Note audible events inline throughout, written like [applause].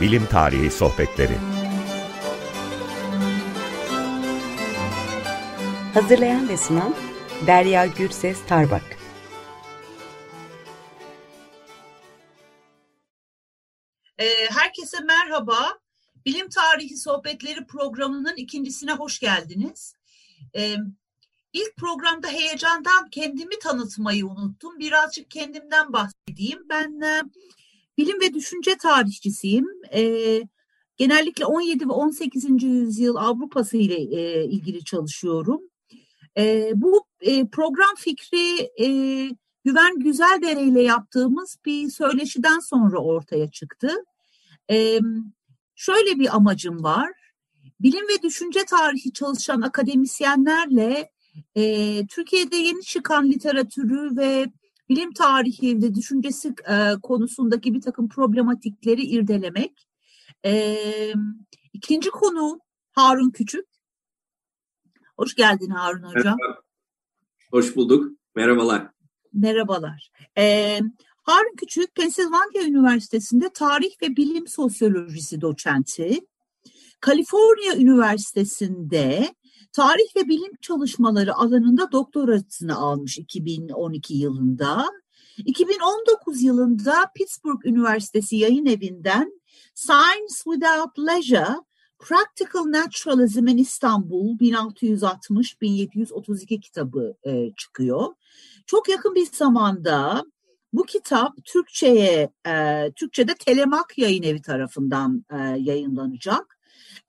Bilim Tarihi Sohbetleri Hazırlayan ve sunan Derya Gürses Tarbak Ee, Herkese merhaba. Bilim Tarihi Sohbetleri programının ikincisine hoş geldiniz. Ee, İlk programda heyecandan kendimi tanıtmayı unuttum. Birazcık kendimden bahsedeyim. Ben e, bilim ve düşünce tarihçisiyim. E, genellikle 17 ve 18. yüzyıl Avrupası ile e, ilgili çalışıyorum. E, bu e, program fikri e, Güven Güzeldere ile yaptığımız bir söyleşiden sonra ortaya çıktı. E, şöyle bir amacım var. Bilim ve düşünce tarihi çalışan akademisyenlerle e, Türkiye'de yeni çıkan literatürü ve bilim tarihi ve düşüncesi e, konusundaki bir takım problematikleri irdelemek. E, ikinci konu Harun Küçük. Hoş geldin Harun Hocam. Merhaba. Hoş bulduk. Merhabalar. Merhabalar. E, Harun Küçük, Pennsylvania Üniversitesi'nde tarih ve bilim sosyolojisi doçenti. Kaliforniya Üniversitesi'nde tarih ve bilim çalışmaları alanında doktorasını almış 2012 yılında. 2019 yılında Pittsburgh Üniversitesi yayın evinden Science Without Leisure Practical Naturalism in Istanbul 1660-1732 kitabı e, çıkıyor. Çok yakın bir zamanda bu kitap Türkçe'ye, e, Türkçe'de Telemak Yayın Evi tarafından e, yayınlanacak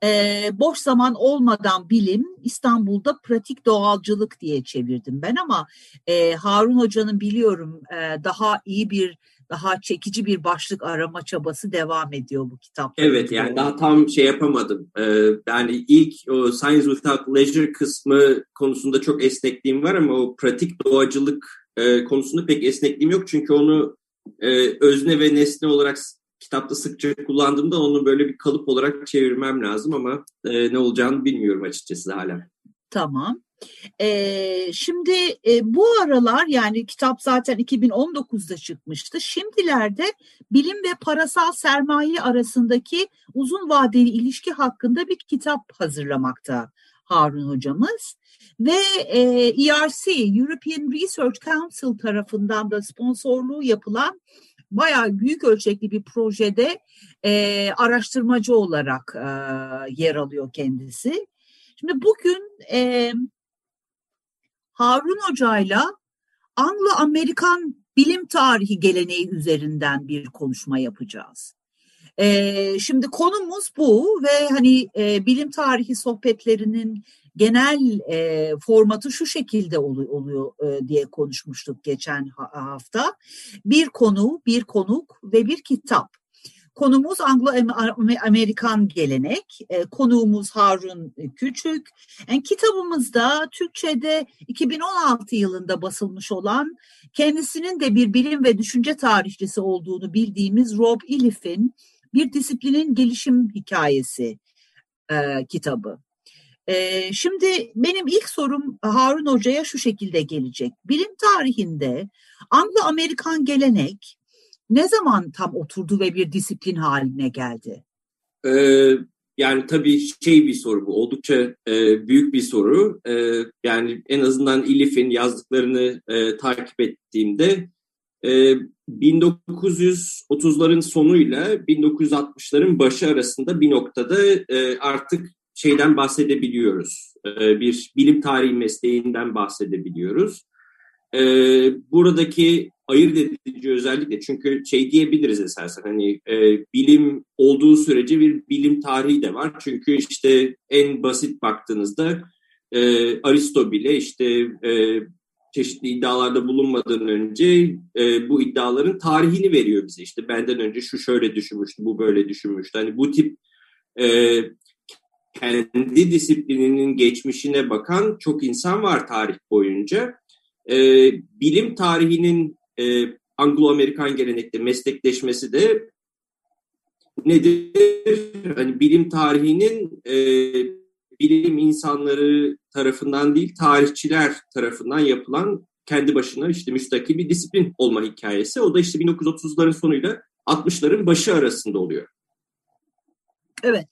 e, boş zaman olmadan bilim İstanbul'da pratik doğalcılık diye çevirdim ben ama e, Harun Hoca'nın biliyorum e, daha iyi bir daha çekici bir başlık arama çabası devam ediyor bu kitapta. Evet yani daha tam şey yapamadım. Ee, yani ilk o Science Without Leisure kısmı konusunda çok esnekliğim var ama o pratik doğacılık e, konusunda pek esnekliğim yok. Çünkü onu e, özne ve nesne olarak kitapta sıkça kullandığımda onu böyle bir kalıp olarak çevirmem lazım ama e, ne olacağını bilmiyorum açıkçası hala. Tamam. Ee, şimdi e, bu aralar yani kitap zaten 2019'da çıkmıştı. Şimdilerde bilim ve parasal sermaye arasındaki uzun vadeli ilişki hakkında bir kitap hazırlamakta Harun hocamız. Ve e, ERC, European Research Council tarafından da sponsorluğu yapılan bayağı büyük ölçekli bir projede e, araştırmacı olarak e, yer alıyor kendisi. Şimdi bugün e, Harun Hoca'yla Anglo-Amerikan bilim tarihi geleneği üzerinden bir konuşma yapacağız. E, şimdi konumuz bu ve hani e, bilim tarihi sohbetlerinin genel e, formatı şu şekilde oluyor, oluyor e, diye konuşmuştuk geçen hafta. Bir konu, bir konuk ve bir kitap. Konumuz Anglo-Amerikan gelenek, e, konuğumuz Harun Küçük. Yani kitabımızda Türkçe'de 2016 yılında basılmış olan kendisinin de bir bilim ve düşünce tarihçisi olduğunu bildiğimiz Rob Ilif'in Bir Disiplinin Gelişim Hikayesi e, kitabı. Şimdi benim ilk sorum Harun Hoca'ya şu şekilde gelecek. Bilim tarihinde Anglo-Amerikan gelenek ne zaman tam oturdu ve bir disiplin haline geldi? Yani tabii şey bir soru bu. Oldukça büyük bir soru. Yani en azından İlif'in yazdıklarını takip ettiğimde e, 1930'ların sonuyla 1960'ların başı arasında bir noktada artık şeyden bahsedebiliyoruz. E, bir bilim tarihi mesleğinden bahsedebiliyoruz. E, buradaki ayırt edici özellikle çünkü şey diyebiliriz esasen hani e, bilim olduğu sürece bir bilim tarihi de var. Çünkü işte en basit baktığınızda e, Aristo bile işte e, çeşitli iddialarda bulunmadan önce e, bu iddiaların tarihini veriyor bize. İşte benden önce şu şöyle düşünmüştü, bu böyle düşünmüştü. Hani bu tip e, kendi disiplininin geçmişine bakan çok insan var tarih boyunca. E, bilim tarihinin e, Anglo-Amerikan gelenekte meslekleşmesi de nedir? Hani bilim tarihinin e, bilim insanları tarafından değil, tarihçiler tarafından yapılan kendi başına işte müstakil bir disiplin olma hikayesi. O da işte 1930'ların sonuyla 60'ların başı arasında oluyor. Evet.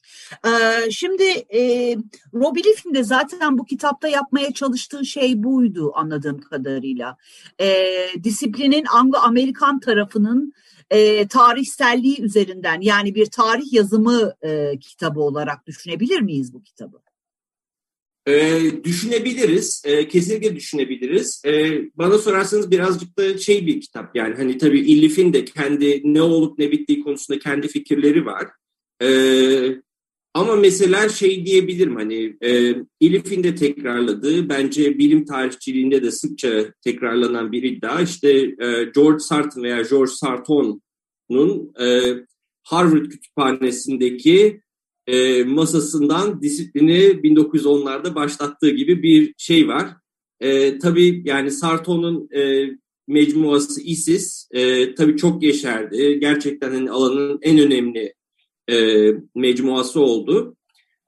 Ee, şimdi e, Robbie Liff'in de zaten bu kitapta yapmaya çalıştığı şey buydu anladığım kadarıyla. E, disiplinin Anglo-Amerikan tarafının e, tarihselliği üzerinden yani bir tarih yazımı e, kitabı olarak düşünebilir miyiz bu kitabı? E, düşünebiliriz, e, kesinlikle düşünebiliriz. E, bana sorarsanız birazcık da şey bir kitap yani hani tabii İllif'in de kendi ne olup ne bittiği konusunda kendi fikirleri var. Ee, ama mesela şey diyebilirim hani e, Elif'in de tekrarladığı bence bilim tarihçiliğinde de sıkça tekrarlanan bir iddia işte e, George Sarton veya George Sarton'un e, Harvard kütüphanesindeki e, masasından disiplini 1910'larda başlattığı gibi bir şey var. E, tabii yani Sarton'un e, mecmuası ISIS e, tabii çok yeşerdi. Gerçekten hani alanın en önemli e, mecmuası oldu.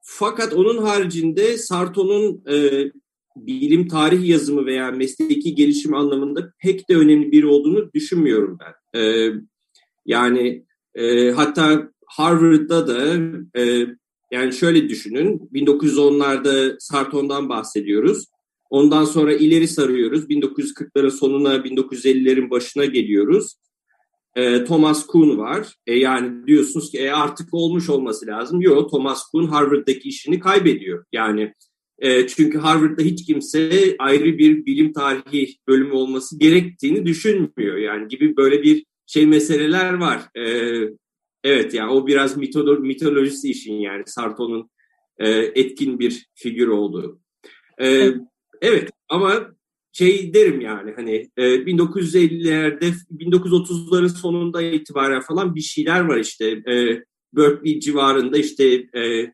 Fakat onun haricinde Sarto'nun e, bilim tarih yazımı veya mesleki gelişim anlamında pek de önemli biri olduğunu düşünmüyorum ben. E, yani e, hatta Harvard'da da e, yani şöyle düşünün 1910'larda Sarton'dan bahsediyoruz. Ondan sonra ileri sarıyoruz. 1940'ların sonuna 1950'lerin başına geliyoruz e, Thomas Kuhn var. E, yani diyorsunuz ki e, artık olmuş olması lazım. Yok Thomas Kuhn Harvard'daki işini kaybediyor. Yani e, çünkü Harvard'da hiç kimse ayrı bir bilim tarihi bölümü olması gerektiğini düşünmüyor. Yani gibi böyle bir şey meseleler var. E, evet yani o biraz mitolo mitolojisi işin yani Sarto'nun e, etkin bir figür olduğu. E, evet ama şey derim yani hani e, 1950'lerde 1930'ların sonunda itibaren falan bir şeyler var işte. E, Berkeley civarında işte e,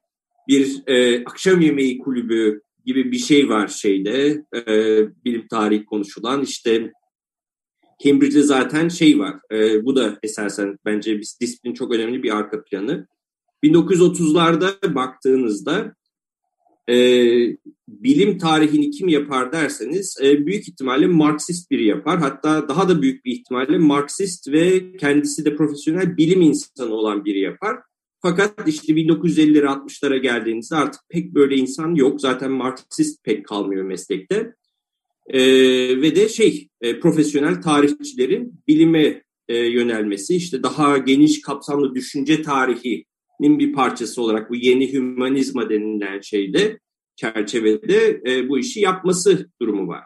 bir e, akşam yemeği kulübü gibi bir şey var şeyde. E, bilim tarihi konuşulan işte Cambridge'de zaten şey var. E, bu da esasen bence disiplin çok önemli bir arka planı. 1930'larda baktığınızda e, bilim tarihini kim yapar derseniz e, büyük ihtimalle Marksist biri yapar. Hatta daha da büyük bir ihtimalle Marksist ve kendisi de profesyonel bilim insanı olan biri yapar. Fakat işte 1950'lere 60'lara geldiğinizde artık pek böyle insan yok. Zaten Marksist pek kalmıyor meslekte. E, ve de şey e, profesyonel tarihçilerin bilime e, yönelmesi işte daha geniş kapsamlı düşünce tarihi bir parçası olarak bu yeni hümanizma denilen şeyde çerçevede e, bu işi yapması durumu var.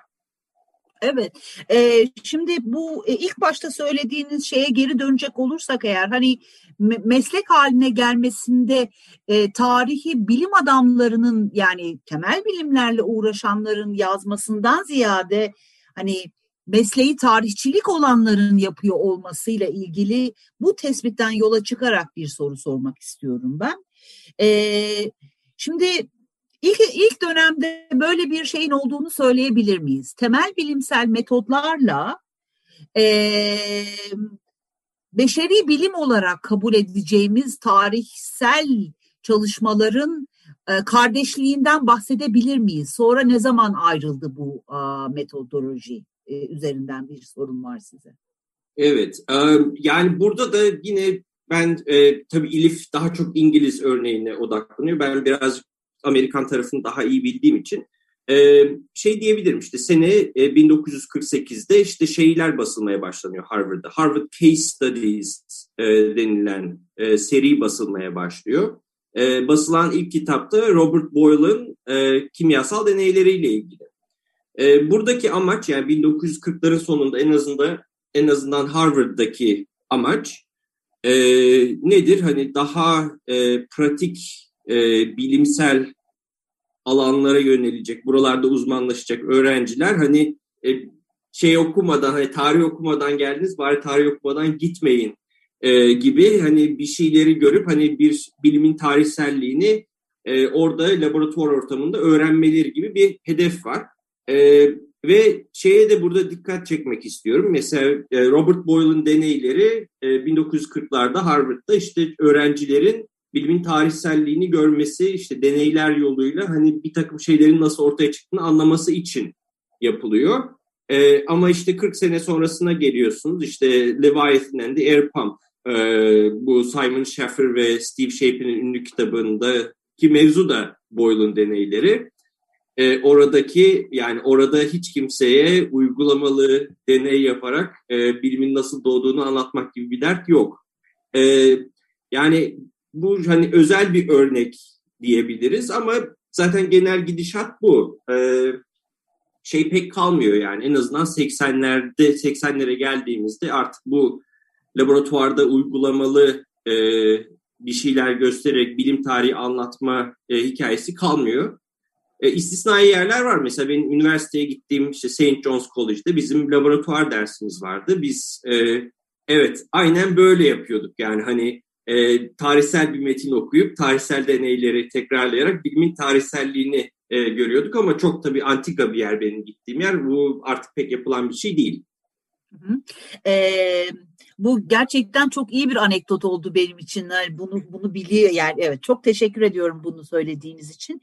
Evet. E, şimdi bu e, ilk başta söylediğiniz şeye geri dönecek olursak eğer hani me meslek haline gelmesinde e, tarihi bilim adamlarının yani temel bilimlerle uğraşanların yazmasından ziyade hani mesleği tarihçilik olanların yapıyor olmasıyla ilgili bu tespitten yola çıkarak bir soru sormak istiyorum ben. Ee, şimdi ilk, ilk dönemde böyle bir şeyin olduğunu söyleyebilir miyiz? Temel bilimsel metodlarla e, beşeri bilim olarak kabul edeceğimiz tarihsel çalışmaların kardeşliğinden bahsedebilir miyiz? Sonra ne zaman ayrıldı bu metodoloji? E, üzerinden bir sorun var size. Evet, e, yani burada da yine ben e, tabii Elif daha çok İngiliz örneğine odaklanıyor. Ben biraz Amerikan tarafını daha iyi bildiğim için e, şey diyebilirim işte sene e, 1948'de işte şeyler basılmaya başlanıyor Harvard'da. Harvard Case Studies e, denilen e, seri basılmaya başlıyor. E, basılan ilk kitapta Robert Boyle'ın e, kimyasal deneyleriyle ilgili. E, buradaki amaç yani 1940'ların sonunda en azından en azından Harvard'daki amaç e, nedir? Hani daha e, pratik e, bilimsel alanlara yönelecek, buralarda uzmanlaşacak öğrenciler hani e, şey okumadan, hani tarih okumadan geldiniz bari tarih okumadan gitmeyin e, gibi hani bir şeyleri görüp hani bir bilimin tarihselliğini e, orada laboratuvar ortamında öğrenmeleri gibi bir hedef var. E, ve şeye de burada dikkat çekmek istiyorum. Mesela e, Robert Boyle'ın deneyleri e, 1940'larda Harvard'da işte öğrencilerin bilimin tarihselliğini görmesi, işte deneyler yoluyla hani bir takım şeylerin nasıl ortaya çıktığını anlaması için yapılıyor. E, ama işte 40 sene sonrasına geliyorsunuz. İşte Leviathan and the Air Pump E, bu Simon Schaffer ve Steve Shape'in ünlü kitabında ki mevzu da Boyle'un deneyleri. E, oradaki yani orada hiç kimseye uygulamalı deney yaparak e, bilimin nasıl doğduğunu anlatmak gibi bir dert yok. E, yani bu hani özel bir örnek diyebiliriz ama zaten genel gidişat bu. E, şey pek kalmıyor yani en azından 80'lerde 80'lere geldiğimizde artık bu laboratuvarda uygulamalı e, bir şeyler göstererek bilim tarihi anlatma e, hikayesi kalmıyor. E, istisnai yerler var. Mesela benim üniversiteye gittiğim işte St. John's College'de bizim laboratuvar dersimiz vardı. Biz e, evet aynen böyle yapıyorduk. Yani hani e, tarihsel bir metin okuyup tarihsel deneyleri tekrarlayarak bilimin tarihselliğini e, görüyorduk ama çok tabii antika bir yer benim gittiğim yer. Bu artık pek yapılan bir şey değil. Ee, bu gerçekten çok iyi bir anekdot oldu benim için. Yani bunu bunu biliyor yani evet çok teşekkür ediyorum bunu söylediğiniz için.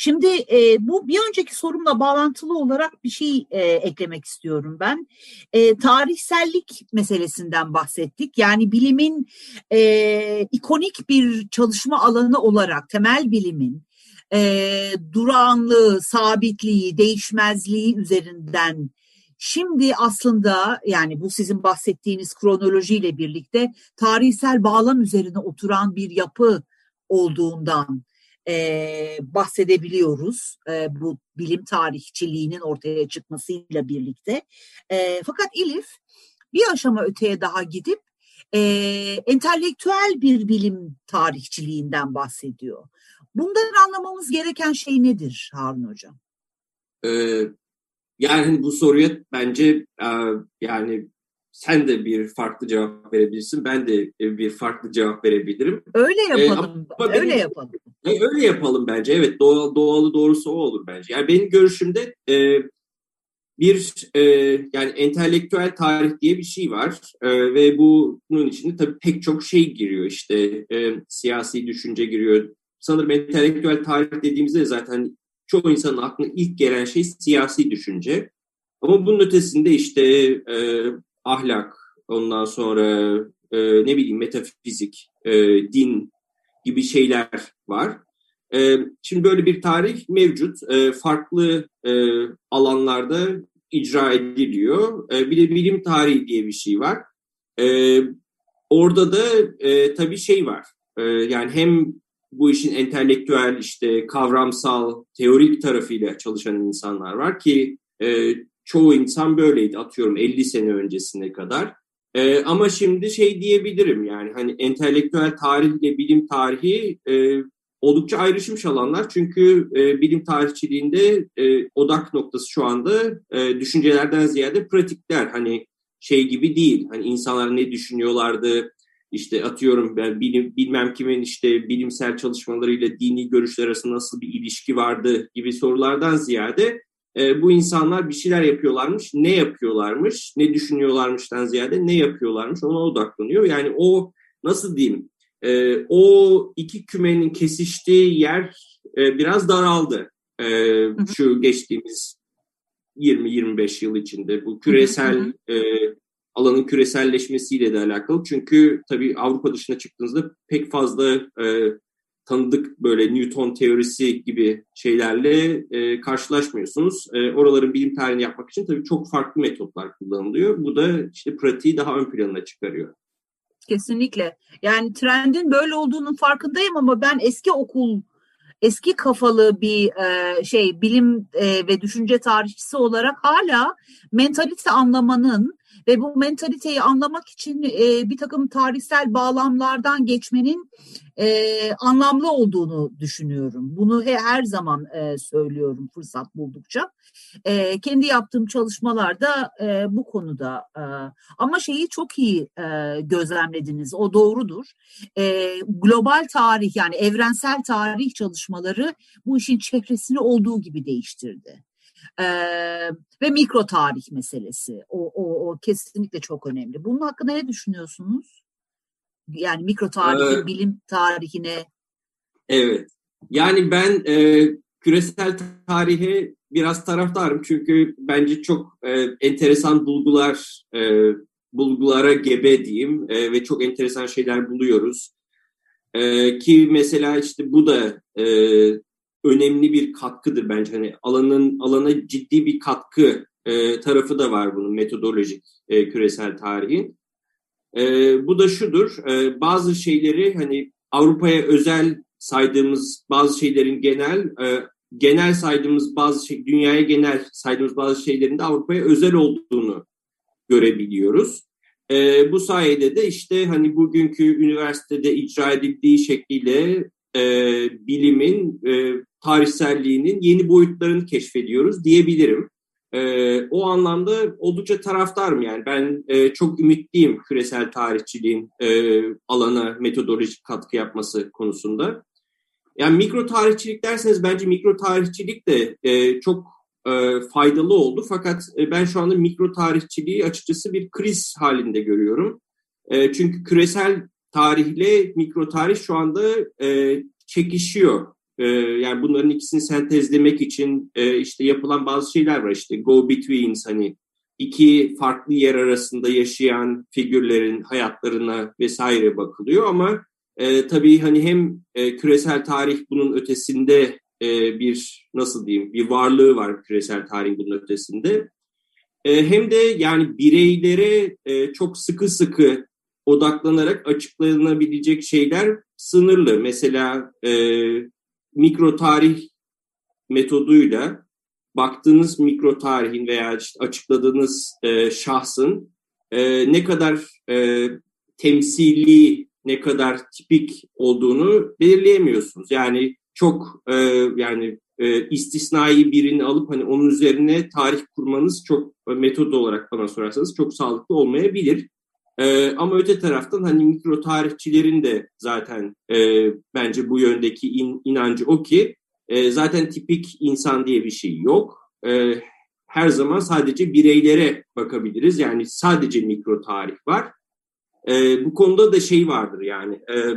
Şimdi e, bu bir önceki sorumla bağlantılı olarak bir şey e, eklemek istiyorum ben. E, tarihsellik meselesinden bahsettik. Yani bilimin e, ikonik bir çalışma alanı olarak temel bilimin e, durağanlığı, sabitliği, değişmezliği üzerinden Şimdi aslında yani bu sizin bahsettiğiniz kronolojiyle birlikte tarihsel bağlam üzerine oturan bir yapı olduğundan e, bahsedebiliyoruz e, bu bilim tarihçiliğinin ortaya çıkmasıyla birlikte. E, fakat Elif bir aşama öteye daha gidip e, entelektüel bir bilim tarihçiliğinden bahsediyor. Bundan anlamamız gereken şey nedir Harun Hocam? Ee, yani bu soruya bence e, yani sen de bir farklı cevap verebilirsin. Ben de bir farklı cevap verebilirim. Öyle yapalım. Ee, öyle benim, yapalım. E, öyle yapalım bence. Evet doğal, doğalı doğrusu o olur bence. Yani benim görüşümde e, bir e, yani entelektüel tarih diye bir şey var e, ve bunun içinde tabii pek çok şey giriyor işte e, siyasi düşünce giriyor. Sanırım entelektüel tarih dediğimizde zaten çoğu insanın aklına ilk gelen şey siyasi düşünce. Ama bunun ötesinde işte e, ahlak, ondan sonra e, ne bileyim metafizik, e, din gibi şeyler var. E, şimdi böyle bir tarih mevcut. E, farklı e, alanlarda icra ediliyor. E, bir de bilim tarihi diye bir şey var. E, orada da e, tabii şey var. E, yani hem bu işin entelektüel işte kavramsal teorik tarafıyla çalışan insanlar var ki e, çoğu insan böyleydi atıyorum 50 sene öncesine kadar. E, ama şimdi şey diyebilirim yani hani entelektüel tarihle bilim tarihi e, oldukça ayrışmış alanlar. Çünkü e, bilim tarihçiliğinde e, odak noktası şu anda e, düşüncelerden ziyade pratikler. Hani şey gibi değil. Hani insanlar ne düşünüyorlardı, işte atıyorum ben bilim, bilmem kimin işte bilimsel çalışmalarıyla dini görüşler arasında nasıl bir ilişki vardı gibi sorulardan ziyade e, bu insanlar bir şeyler yapıyorlarmış, ne yapıyorlarmış, ne düşünüyorlarmıştan ziyade ne yapıyorlarmış? Ona odaklanıyor. Yani o nasıl diyeyim e, o iki kümenin kesiştiği yer e, biraz daraldı e, şu geçtiğimiz 20-25 yıl içinde. Bu küresel e, alanın küreselleşmesiyle de alakalı. Çünkü tabii Avrupa dışına çıktığınızda pek fazla e, tanıdık böyle Newton teorisi gibi şeylerle e, karşılaşmıyorsunuz. E, oraların bilim tarihini yapmak için tabii çok farklı metotlar kullanılıyor. Bu da işte pratiği daha ön plana çıkarıyor. Kesinlikle. Yani trendin böyle olduğunun farkındayım ama ben eski okul eski kafalı bir e, şey bilim e, ve düşünce tarihçisi olarak hala mentalite anlamanın ve bu mentaliteyi anlamak için e, bir takım tarihsel bağlamlardan geçmenin e, anlamlı olduğunu düşünüyorum. Bunu her zaman e, söylüyorum fırsat buldukça. E, kendi yaptığım çalışmalarda e, bu konuda e, ama şeyi çok iyi e, gözlemlediniz. O doğrudur. E, global tarih yani evrensel tarih çalışmaları bu işin çehresini olduğu gibi değiştirdi. Ee, ve mikro tarih meselesi. O, o, o kesinlikle çok önemli. Bunun hakkında ne düşünüyorsunuz? Yani mikro tarihin, ee, bilim tarihine. Evet. Yani ben e, küresel tarihe biraz taraftarım çünkü bence çok e, enteresan bulgular e, bulgulara gebe diyeyim e, ve çok enteresan şeyler buluyoruz. E, ki mesela işte bu da e, önemli bir katkıdır bence. Hani alanın alana ciddi bir katkı e, tarafı da var bunun metodolojik e, küresel tarihin. E, bu da şudur, e, bazı şeyleri hani Avrupa'ya özel saydığımız bazı şeylerin genel, e, genel saydığımız bazı şey, dünyaya genel saydığımız bazı şeylerin de Avrupa'ya özel olduğunu görebiliyoruz. E, bu sayede de işte hani bugünkü üniversitede icra edildiği şekliyle e, bilimin e, tarihselliğinin yeni boyutlarını keşfediyoruz diyebilirim. E, o anlamda oldukça taraftarım yani ben e, çok ümitliyim küresel tarihçiliğin e, alana metodolojik katkı yapması konusunda. Yani mikro tarihçilik derseniz bence mikro tarihçilik de e, çok e, faydalı oldu. Fakat e, ben şu anda mikro tarihçiliği açıkçası bir kriz halinde görüyorum. E, çünkü küresel tarihle mikro tarih şu anda e, çekişiyor. E, yani bunların ikisini sentezlemek için e, işte yapılan bazı şeyler var. İşte go betweens hani iki farklı yer arasında yaşayan figürlerin hayatlarına vesaire bakılıyor ama e, tabii hani hem e, küresel tarih bunun ötesinde e, bir nasıl diyeyim bir varlığı var küresel tarihin bunun ötesinde. E, hem de yani bireylere e, çok sıkı sıkı odaklanarak açıklanabilecek şeyler sınırlı. Mesela e, mikro tarih metoduyla baktığınız mikro tarihin veya işte açıkladığınız e, şahsın e, ne kadar e, temsili, ne kadar tipik olduğunu belirleyemiyorsunuz. Yani çok e, yani e, istisnai birini alıp hani onun üzerine tarih kurmanız çok e, metod olarak bana sorarsanız çok sağlıklı olmayabilir. E, ama öte taraftan hani mikro tarihçilerin de zaten e, bence bu yöndeki in, inancı o ki e, zaten tipik insan diye bir şey yok. E, her zaman sadece bireylere bakabiliriz. Yani sadece mikro tarih var. E, bu konuda da şey vardır yani e,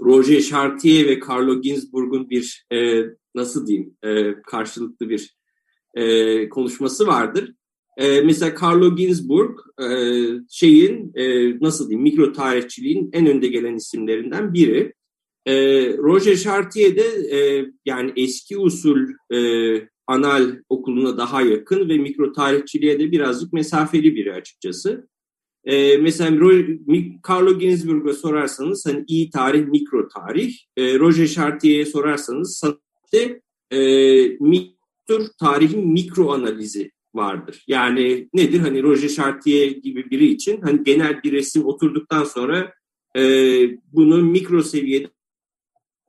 Roger Chartier ve Carlo Ginzburg'un bir e, nasıl diyeyim e, karşılıklı bir e, konuşması vardır. E, mesela Carlo Ginzburg e, şeyin e, nasıl diyeyim mikro tarihçiliğin en önde gelen isimlerinden biri. E, Roger Chartier de e, yani eski usul e, anal okuluna daha yakın ve mikro tarihçiliğe de birazcık mesafeli biri açıkçası. E, mesela Carlo Ginzburg'a sorarsanız hani iyi tarih, mikro tarih. E, Roger Chartier'e sorarsanız işte e, mikro tarihin mikro analizi vardır. Yani nedir? Hani Roger Chartier gibi biri için hani genel bir resim oturduktan sonra e, bunu mikro seviyede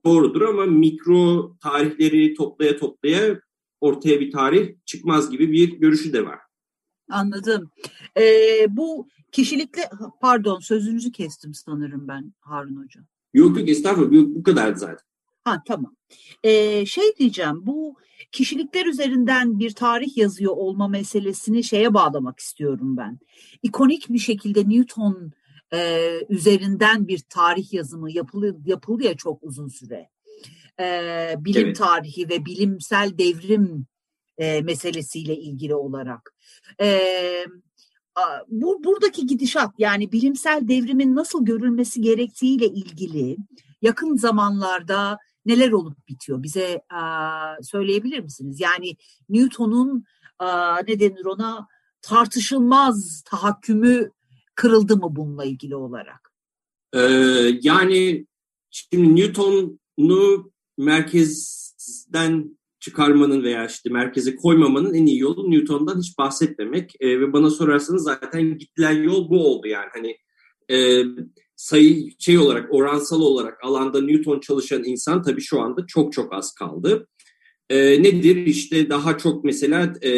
doğrudur ama mikro tarihleri toplaya toplaya ortaya bir tarih çıkmaz gibi bir görüşü de var. Anladım. Ee, bu kişilikle pardon sözünüzü kestim sanırım ben Harun Hoca. Yok yok estağfurullah bu kadar zaten. Ha tamam. Ee, şey diyeceğim bu kişilikler üzerinden bir tarih yazıyor olma meselesini şeye bağlamak istiyorum ben. İkonik bir şekilde Newton e, üzerinden bir tarih yazımı yapıldı, yapıldı ya çok uzun süre. E, bilim evet. tarihi ve bilimsel devrim e, meselesiyle ilgili olarak. E, bu buradaki gidişat yani bilimsel devrimin nasıl görülmesi gerektiğiyle ilgili yakın zamanlarda neler olup bitiyor bize a, söyleyebilir misiniz? Yani Newton'un a, ne denir ona tartışılmaz tahakkümü kırıldı mı bununla ilgili olarak? Ee, yani şimdi Newton'u merkezden çıkarmanın veya işte merkeze koymamanın en iyi yolu Newton'dan hiç bahsetmemek e, ve bana sorarsanız zaten gidilen yol bu oldu yani hani e, sayı şey olarak oransal olarak alanda Newton çalışan insan tabii şu anda çok çok az kaldı. E, nedir işte daha çok mesela e,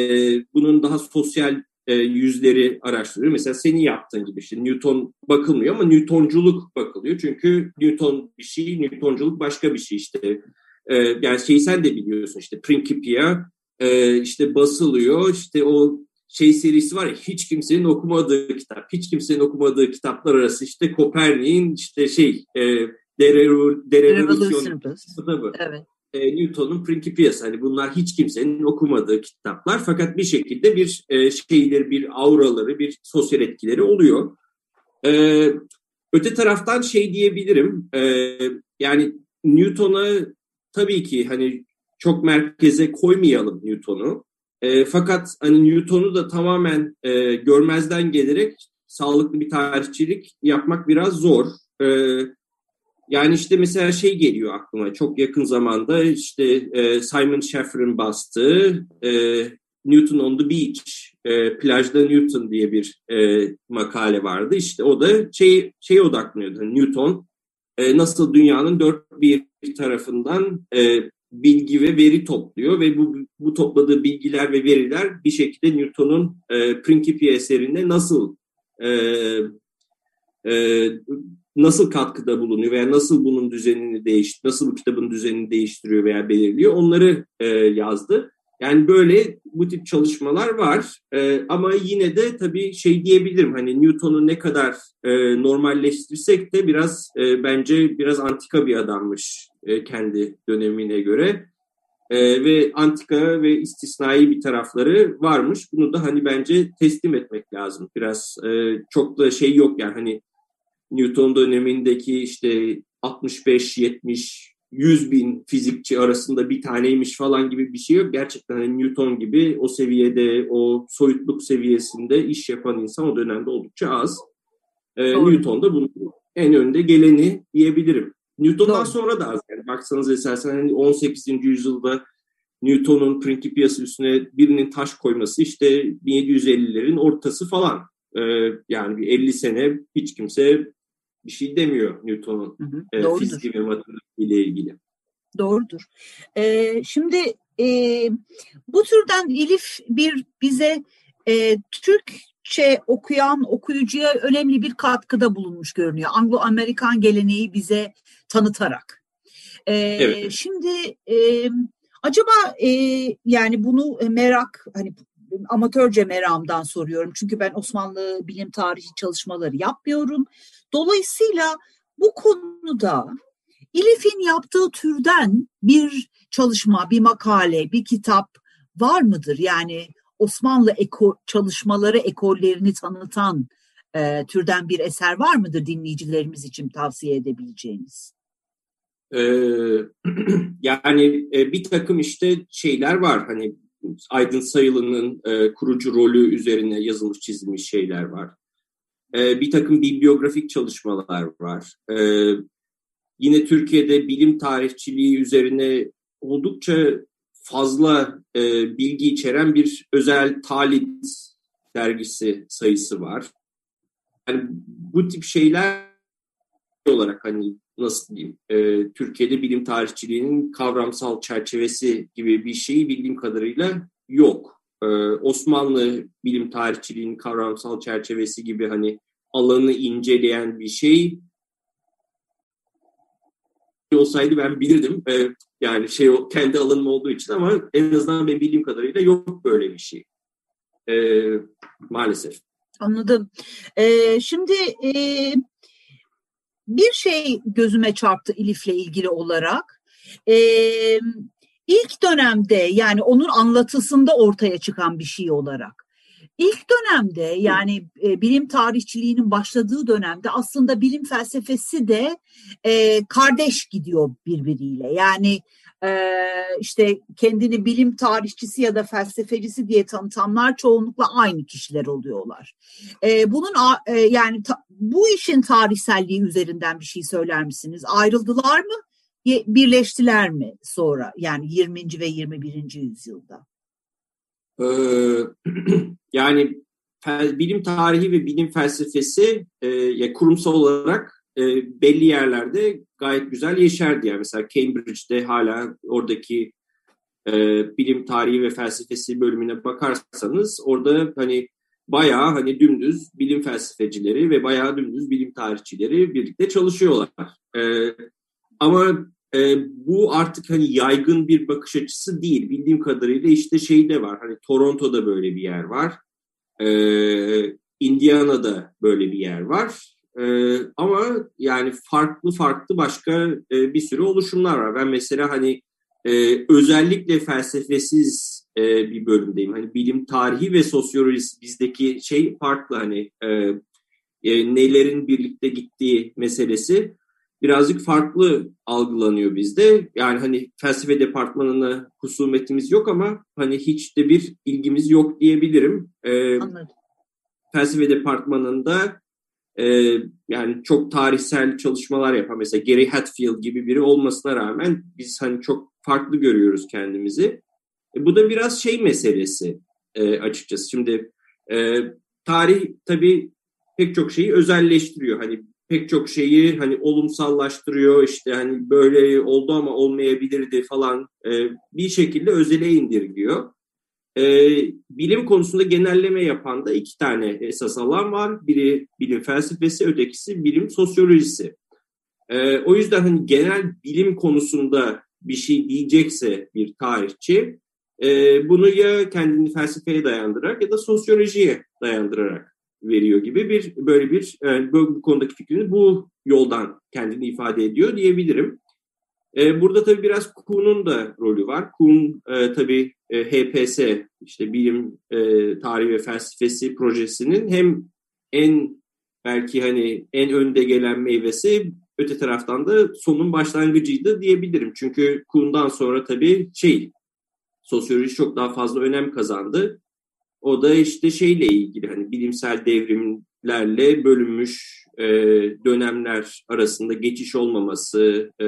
bunun daha sosyal e, yüzleri araştırıyor. Mesela senin yaptığın gibi işte Newton bakılmıyor ama Newtonculuk bakılıyor. Çünkü Newton bir şey, Newtonculuk başka bir şey işte e, yani şeyi sen de biliyorsun işte Principia e, işte basılıyor işte o şey serisi var ya hiç kimsenin okumadığı kitap. Hiç kimsenin okumadığı kitaplar arası işte Kopernik'in işte şey e, De, Revo, De Revolution kitabı. Evet. e, Newton'un Principias. Hani bunlar hiç kimsenin okumadığı kitaplar fakat bir şekilde bir e, şeyleri, bir auraları, bir sosyal etkileri oluyor. E, öte taraftan şey diyebilirim. E, yani Newton'a tabii ki hani çok merkeze koymayalım Newton'u. E, fakat hani Newton'u da tamamen e, görmezden gelerek sağlıklı bir tarihçilik yapmak biraz zor. E, yani işte mesela şey geliyor aklıma çok yakın zamanda işte e, Simon Schaffer'ın bastığı e, Newton on the Beach, e, plajda Newton diye bir e, makale vardı. İşte o da şey şeye odaklanıyordu. Newton e, nasıl dünyanın dört bir tarafından e, bilgi ve veri topluyor ve bu, bu topladığı bilgiler ve veriler bir şekilde Newton'un e, Principia eserinde nasıl e, e, nasıl katkıda bulunuyor veya nasıl bunun düzenini değiş, nasıl bu kitabın düzenini değiştiriyor veya belirliyor onları e, yazdı. Yani böyle bu tip çalışmalar var e, ama yine de tabii şey diyebilirim hani Newton'u ne kadar e, normalleştirsek de biraz e, bence biraz antika bir adammış e, kendi dönemine göre e, ve antika ve istisnai bir tarafları varmış. Bunu da hani bence teslim etmek lazım. Biraz e, çok da şey yok yani hani Newton dönemindeki işte 65, 70, 100 bin fizikçi arasında bir taneymiş falan gibi bir şey yok. Gerçekten hani Newton gibi o seviyede, o soyutluk seviyesinde iş yapan insan o dönemde oldukça az. Ee, Newton da bunun en önde geleni diyebilirim. Newton'dan Doğru. sonra da az. Yani baksanız esasen hani 18. yüzyılda Newton'un Principia'sı üstüne birinin taş koyması işte 1750'lerin ortası falan. Ee, yani bir 50 sene hiç kimse bir şey demiyor Newton'un e, fiziği ve matematik ile ilgili. Doğrudur. Ee, şimdi e, bu türden Elif bir bize e, Türkçe okuyan okuyucuya önemli bir katkıda bulunmuş görünüyor. Anglo-Amerikan geleneği bize tanıtarak. Ee, evet. Şimdi e, acaba e, yani bunu merak hani amatörce meramdan soruyorum. Çünkü ben Osmanlı bilim tarihi çalışmaları yapmıyorum. Dolayısıyla bu konuda İlif'in yaptığı türden bir çalışma, bir makale, bir kitap var mıdır? Yani Osmanlı eko, çalışmaları ekollerini tanıtan e, türden bir eser var mıdır dinleyicilerimiz için tavsiye edebileceğiniz? Ee, [clears throat] yani e, bir takım işte şeyler var hani Aydın Sayılı'nın e, kurucu rolü üzerine yazılmış çizilmiş şeyler var. E, bir takım bibliografik çalışmalar var. E, yine Türkiye'de bilim tarihçiliği üzerine oldukça fazla e, bilgi içeren bir özel talit dergisi sayısı var. Yani bu tip şeyler olarak hani nasıl diyeyim e, Türkiye'de bilim tarihçiliğinin kavramsal çerçevesi gibi bir şeyi bildiğim kadarıyla yok. E, Osmanlı bilim tarihçiliğinin kavramsal çerçevesi gibi hani alanı inceleyen bir şey olsaydı ben bilirdim. E, yani şey kendi alanım olduğu için ama en azından ben bildiğim kadarıyla yok böyle bir şey. E, maalesef. Anladım. Ee, şimdi e, bir şey gözüme çarptı İlif'le ilgili olarak. Ee, ilk dönemde yani onun anlatısında ortaya çıkan bir şey olarak. İlk dönemde yani e, bilim tarihçiliğinin başladığı dönemde aslında bilim felsefesi de e, kardeş gidiyor birbiriyle. Yani e, işte kendini bilim tarihçisi ya da felsefecisi diye tanıtanlar çoğunlukla aynı kişiler oluyorlar. E, bunun e, yani ta, bu işin tarihselliği üzerinden bir şey söyler misiniz? Ayrıldılar mı? Birleştiler mi sonra yani 20. ve 21. yüzyılda? Ee, [clears throat] yani bilim tarihi ve bilim felsefesi e, ya kurumsal olarak e, belli yerlerde gayet güzel yeşerdi. Yani mesela Cambridge'de hala oradaki e, bilim tarihi ve felsefesi bölümüne bakarsanız orada hani bayağı hani dümdüz bilim felsefecileri ve bayağı dümdüz bilim tarihçileri birlikte çalışıyorlar. E, ama e, bu artık hani yaygın bir bakış açısı değil. Bildiğim kadarıyla işte şey de var. Hani Toronto'da böyle bir yer var. E, Indiana'da böyle bir yer var. E, ama yani farklı farklı başka e, bir sürü oluşumlar var. Ben mesela hani e, özellikle felsefesiz e, bir bölümdeyim. Hani bilim tarihi ve sosyolojisi bizdeki şey farklı hani e, e, nelerin birlikte gittiği meselesi birazcık farklı algılanıyor bizde. Yani hani felsefe departmanına husumetimiz yok ama hani hiç de bir ilgimiz yok diyebilirim. Ee, Anladım. Felsefe departmanında e, yani çok tarihsel çalışmalar yapan mesela Gary Hatfield gibi biri olmasına rağmen biz hani çok farklı görüyoruz kendimizi. E, bu da biraz şey meselesi e, açıkçası. Şimdi e, tarih tabii pek çok şeyi özelleştiriyor. Hani pek çok şeyi hani olumsallaştırıyor işte hani böyle oldu ama olmayabilirdi falan e, bir şekilde özele indirgiyor. E, bilim konusunda genelleme yapan da iki tane esas alan var. Biri bilim felsefesi, ötekisi bilim sosyolojisi. E, o yüzden hani genel bilim konusunda bir şey diyecekse bir tarihçi e, bunu ya kendini felsefeye dayandırarak ya da sosyolojiye dayandırarak veriyor gibi bir böyle bir e, bu konudaki fikrini bu yoldan kendini ifade ediyor diyebilirim. E, burada tabii biraz Kuhn'un da rolü var. Kuhn e, tabii e, HPS işte bilim e, tarihi ve felsefesi projesinin hem en belki hani en önde gelen meyvesi öte taraftan da sonun başlangıcıydı diyebilirim. Çünkü Kuhn'dan sonra tabii şey sosyoloji çok daha fazla önem kazandı. O da işte şeyle ilgili hani bilimsel devrimlerle bölünmüş e, dönemler arasında geçiş olmaması, e,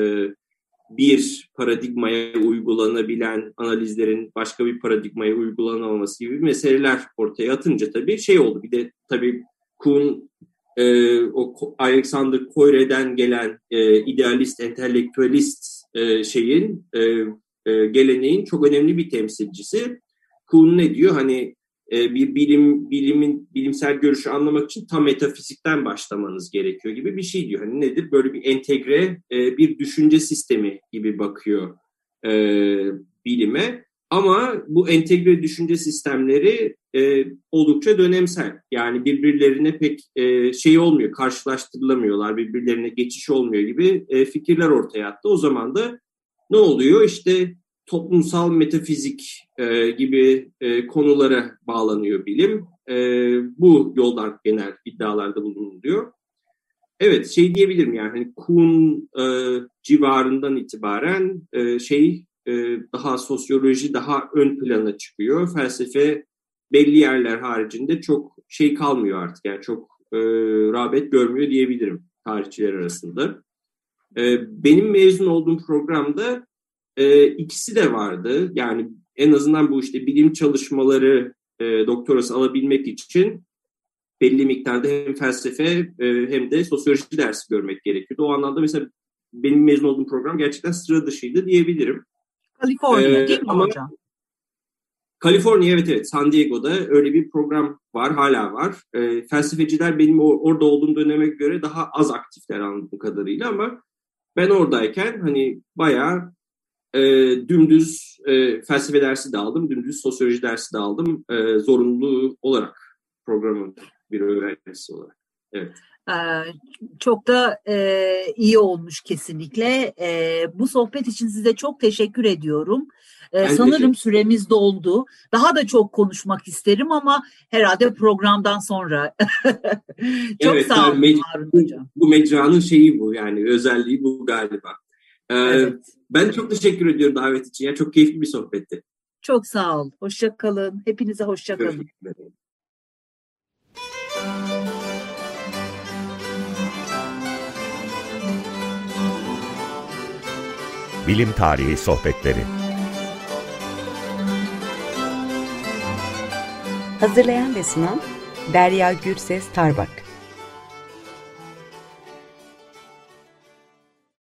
bir paradigmaya uygulanabilen analizlerin başka bir paradigmaya uygulanamaması gibi meseleler ortaya atınca tabii şey oldu. Bir de tabii Kuhn e, o Alexander Koyre'den gelen e, idealist, entelektüelist e, şeyin e, e, geleneğin çok önemli bir temsilcisi. Kuhn ne diyor? Hani e, bir bilim bilimin bilimsel görüşü anlamak için tam metafizikten başlamanız gerekiyor gibi bir şey diyor. Hani nedir? Böyle bir entegre e, bir düşünce sistemi gibi bakıyor e, bilime. Ama bu entegre düşünce sistemleri oldukça dönemsel. Yani birbirlerine pek şey olmuyor, karşılaştırılamıyorlar, birbirlerine geçiş olmuyor gibi fikirler ortaya attı. O zaman da ne oluyor? İşte toplumsal metafizik e, gibi e, konulara bağlanıyor bilim. E, bu yoldan genel iddialarda bulunuluyor. Evet şey diyebilirim yani hani Kuhn e, civarından itibaren e, şey e, daha sosyoloji daha ön plana çıkıyor. Felsefe belli yerler haricinde çok şey kalmıyor artık yani çok e, rağbet görmüyor diyebilirim tarihçiler arasında. E, benim mezun olduğum programda e, ikisi de vardı. Yani en azından bu işte bilim çalışmaları e, doktorası alabilmek için belli miktarda hem felsefe e, hem de sosyoloji dersi görmek gerekiyordu. O anlamda mesela benim mezun olduğum program gerçekten sıra dışıydı diyebilirim. Kaliforniya ee, değil mi ama, hocam? Kaliforniya evet evet San Diego'da öyle bir program var hala var. E, felsefeciler benim orada olduğum döneme göre daha az aktifler anladığım kadarıyla ama ben oradayken hani bayağı e, dümdüz e, felsefe dersi de aldım, dümdüz sosyoloji dersi de aldım. E, zorunlu olarak programın bir öğrencisi olarak. Evet. Çok da e, iyi olmuş kesinlikle. E, bu sohbet için size çok teşekkür ediyorum. E, sanırım teşekkür. süremiz doldu. Daha da çok konuşmak isterim ama herhalde programdan sonra. [laughs] çok evet, sağ olun Hocam. Bu mecranın şeyi bu yani özelliği bu galiba. Ee, evet. Ben çok teşekkür ediyorum davet için. Ya çok keyifli bir sohbetti. Çok sağ ol. Hoşça kalın. Hepinize hoşça kalın. Bilim Tarihi Sohbetleri Hazırlayan ve sunan Derya Gürses Tarbak